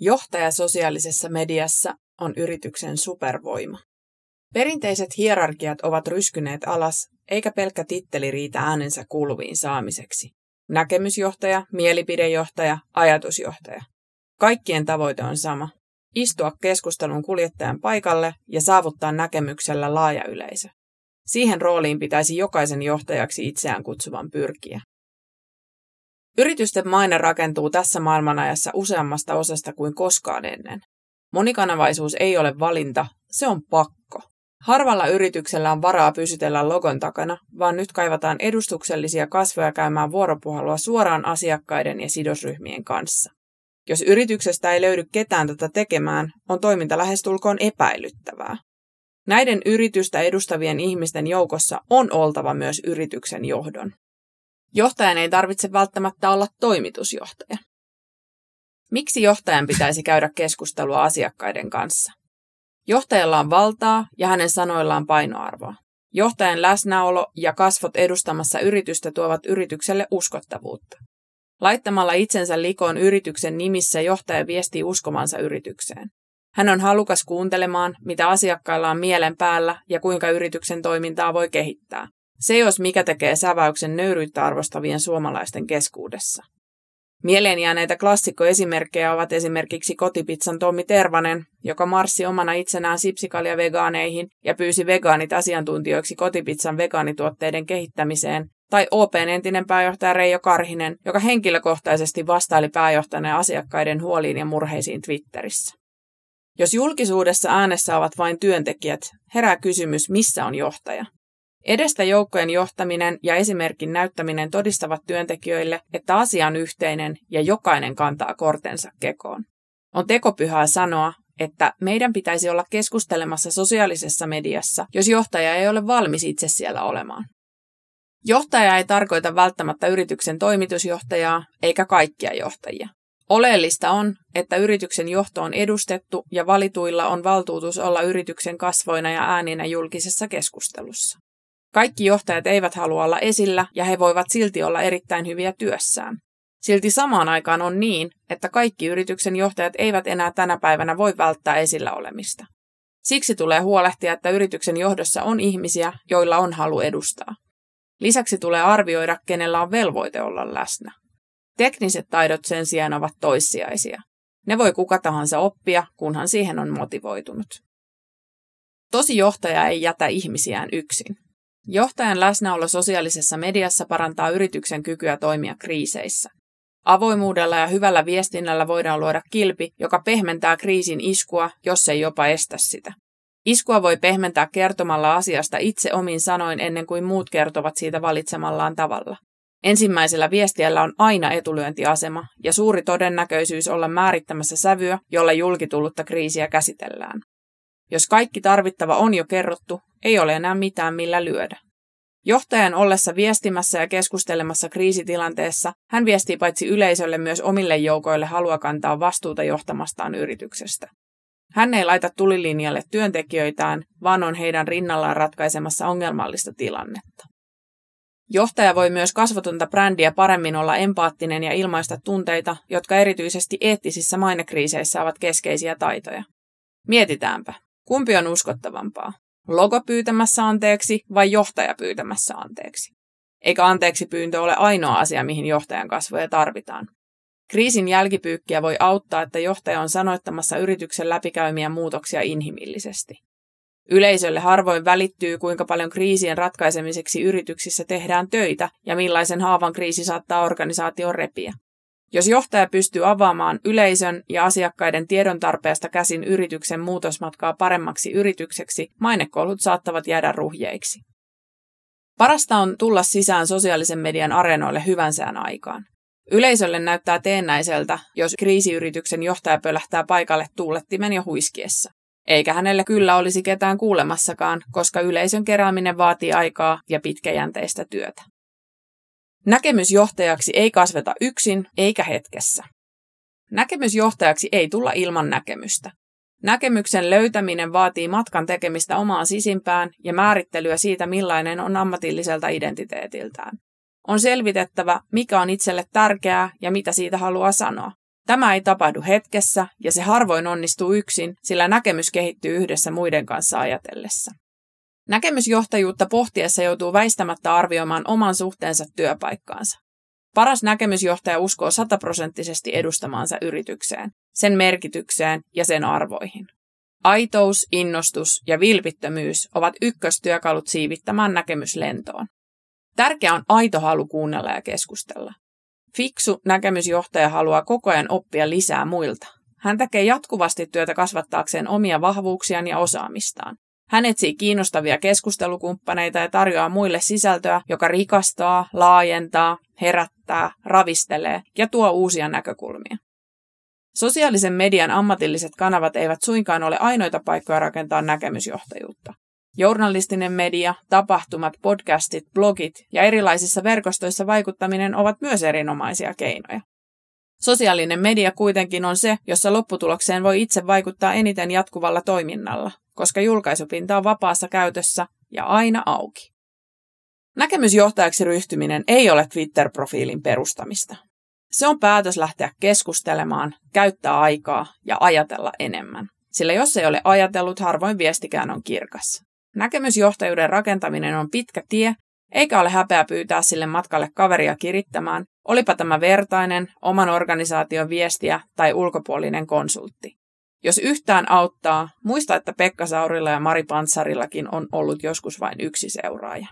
Johtaja sosiaalisessa mediassa on yrityksen supervoima. Perinteiset hierarkiat ovat ryskyneet alas, eikä pelkkä titteli riitä äänensä kuuluviin saamiseksi. Näkemysjohtaja, mielipidejohtaja, ajatusjohtaja. Kaikkien tavoite on sama. Istua keskustelun kuljettajan paikalle ja saavuttaa näkemyksellä laaja yleisö. Siihen rooliin pitäisi jokaisen johtajaksi itseään kutsuvan pyrkiä. Yritysten maine rakentuu tässä maailmanajassa useammasta osasta kuin koskaan ennen. Monikanavaisuus ei ole valinta, se on pakko. Harvalla yrityksellä on varaa pysytellä logon takana, vaan nyt kaivataan edustuksellisia kasvoja käymään vuoropuhelua suoraan asiakkaiden ja sidosryhmien kanssa. Jos yrityksestä ei löydy ketään tätä tekemään, on toiminta lähestulkoon epäilyttävää. Näiden yritystä edustavien ihmisten joukossa on oltava myös yrityksen johdon. Johtajan ei tarvitse välttämättä olla toimitusjohtaja. Miksi johtajan pitäisi käydä keskustelua asiakkaiden kanssa? Johtajalla on valtaa ja hänen sanoillaan painoarvoa. Johtajan läsnäolo ja kasvot edustamassa yritystä tuovat yritykselle uskottavuutta. Laittamalla itsensä likoon yrityksen nimissä johtaja viestii uskomansa yritykseen. Hän on halukas kuuntelemaan, mitä asiakkailla on mielen päällä ja kuinka yrityksen toimintaa voi kehittää. Se jos mikä tekee säväyksen nöyryyttä arvostavien suomalaisten keskuudessa. Mieleen jääneitä klassikkoesimerkkejä ovat esimerkiksi kotipizzan Tommi Tervanen, joka marssi omana itsenään sipsikalja vegaaneihin ja pyysi vegaanit asiantuntijoiksi kotipizzan vegaanituotteiden kehittämiseen, tai OPn entinen pääjohtaja Reijo Karhinen, joka henkilökohtaisesti vastaili pääjohtajan asiakkaiden huoliin ja murheisiin Twitterissä. Jos julkisuudessa äänessä ovat vain työntekijät, herää kysymys, missä on johtaja. Edestä joukkojen johtaminen ja esimerkin näyttäminen todistavat työntekijöille, että asia on yhteinen ja jokainen kantaa kortensa kekoon. On tekopyhää sanoa, että meidän pitäisi olla keskustelemassa sosiaalisessa mediassa, jos johtaja ei ole valmis itse siellä olemaan. Johtaja ei tarkoita välttämättä yrityksen toimitusjohtajaa eikä kaikkia johtajia. Oleellista on, että yrityksen johto on edustettu ja valituilla on valtuutus olla yrityksen kasvoina ja ääninä julkisessa keskustelussa. Kaikki johtajat eivät halua olla esillä ja he voivat silti olla erittäin hyviä työssään. Silti samaan aikaan on niin, että kaikki yrityksen johtajat eivät enää tänä päivänä voi välttää esillä olemista. Siksi tulee huolehtia, että yrityksen johdossa on ihmisiä, joilla on halu edustaa. Lisäksi tulee arvioida, kenellä on velvoite olla läsnä. Tekniset taidot sen sijaan ovat toissijaisia. Ne voi kuka tahansa oppia, kunhan siihen on motivoitunut. Tosi johtaja ei jätä ihmisiään yksin. Johtajan läsnäolo sosiaalisessa mediassa parantaa yrityksen kykyä toimia kriiseissä. Avoimuudella ja hyvällä viestinnällä voidaan luoda kilpi, joka pehmentää kriisin iskua, jos ei jopa estä sitä. Iskua voi pehmentää kertomalla asiasta itse omin sanoin ennen kuin muut kertovat siitä valitsemallaan tavalla. Ensimmäisellä viestiellä on aina etulyöntiasema ja suuri todennäköisyys olla määrittämässä sävyä, jolla julkitullutta kriisiä käsitellään. Jos kaikki tarvittava on jo kerrottu, ei ole enää mitään millä lyödä. Johtajan ollessa viestimässä ja keskustelemassa kriisitilanteessa, hän viestii paitsi yleisölle myös omille joukoille halua kantaa vastuuta johtamastaan yrityksestä. Hän ei laita tulilinjalle työntekijöitään, vaan on heidän rinnallaan ratkaisemassa ongelmallista tilannetta. Johtaja voi myös kasvotonta brändiä paremmin olla empaattinen ja ilmaista tunteita, jotka erityisesti eettisissä mainekriiseissä ovat keskeisiä taitoja. Mietitäänpä, kumpi on uskottavampaa? Logo pyytämässä anteeksi vai johtaja pyytämässä anteeksi? Eikä anteeksi pyyntö ole ainoa asia, mihin johtajan kasvoja tarvitaan. Kriisin jälkipyykkiä voi auttaa, että johtaja on sanoittamassa yrityksen läpikäymiä muutoksia inhimillisesti. Yleisölle harvoin välittyy, kuinka paljon kriisien ratkaisemiseksi yrityksissä tehdään töitä ja millaisen haavan kriisi saattaa organisaation repiä. Jos johtaja pystyy avaamaan yleisön ja asiakkaiden tiedon tarpeesta käsin yrityksen muutosmatkaa paremmaksi yritykseksi, mainekoulut saattavat jäädä ruhjeiksi. Parasta on tulla sisään sosiaalisen median areenoille hyvän sään aikaan. Yleisölle näyttää teennäiseltä, jos kriisiyrityksen johtaja pölähtää paikalle tuulettimen ja huiskiessa. Eikä hänelle kyllä olisi ketään kuulemassakaan, koska yleisön kerääminen vaatii aikaa ja pitkäjänteistä työtä. Näkemysjohtajaksi ei kasveta yksin eikä hetkessä. Näkemysjohtajaksi ei tulla ilman näkemystä. Näkemyksen löytäminen vaatii matkan tekemistä omaan sisimpään ja määrittelyä siitä, millainen on ammatilliselta identiteetiltään. On selvitettävä, mikä on itselle tärkeää ja mitä siitä haluaa sanoa. Tämä ei tapahdu hetkessä ja se harvoin onnistuu yksin, sillä näkemys kehittyy yhdessä muiden kanssa ajatellessa. Näkemysjohtajuutta pohtiessa joutuu väistämättä arvioimaan oman suhteensa työpaikkaansa. Paras näkemysjohtaja uskoo sataprosenttisesti edustamaansa yritykseen, sen merkitykseen ja sen arvoihin. Aitous, innostus ja vilpittömyys ovat ykköstyökalut siivittämään näkemyslentoon. Tärkeää on aito halu kuunnella ja keskustella. Fiksu näkemysjohtaja haluaa koko ajan oppia lisää muilta. Hän tekee jatkuvasti työtä kasvattaakseen omia vahvuuksiaan ja osaamistaan. Hän etsii kiinnostavia keskustelukumppaneita ja tarjoaa muille sisältöä, joka rikastaa, laajentaa, herättää, ravistelee ja tuo uusia näkökulmia. Sosiaalisen median ammatilliset kanavat eivät suinkaan ole ainoita paikkoja rakentaa näkemysjohtajuutta. Journalistinen media, tapahtumat, podcastit, blogit ja erilaisissa verkostoissa vaikuttaminen ovat myös erinomaisia keinoja. Sosiaalinen media kuitenkin on se, jossa lopputulokseen voi itse vaikuttaa eniten jatkuvalla toiminnalla, koska julkaisupinta on vapaassa käytössä ja aina auki. Näkemysjohtajaksi ryhtyminen ei ole Twitter-profiilin perustamista. Se on päätös lähteä keskustelemaan, käyttää aikaa ja ajatella enemmän. Sillä jos ei ole ajatellut, harvoin viestikään on kirkas. Näkemysjohtajuuden rakentaminen on pitkä tie, eikä ole häpeä pyytää sille matkalle kaveria kirittämään, olipa tämä vertainen, oman organisaation viestiä tai ulkopuolinen konsultti. Jos yhtään auttaa, muista, että Pekka Saurilla ja Mari Pantsarillakin on ollut joskus vain yksi seuraaja.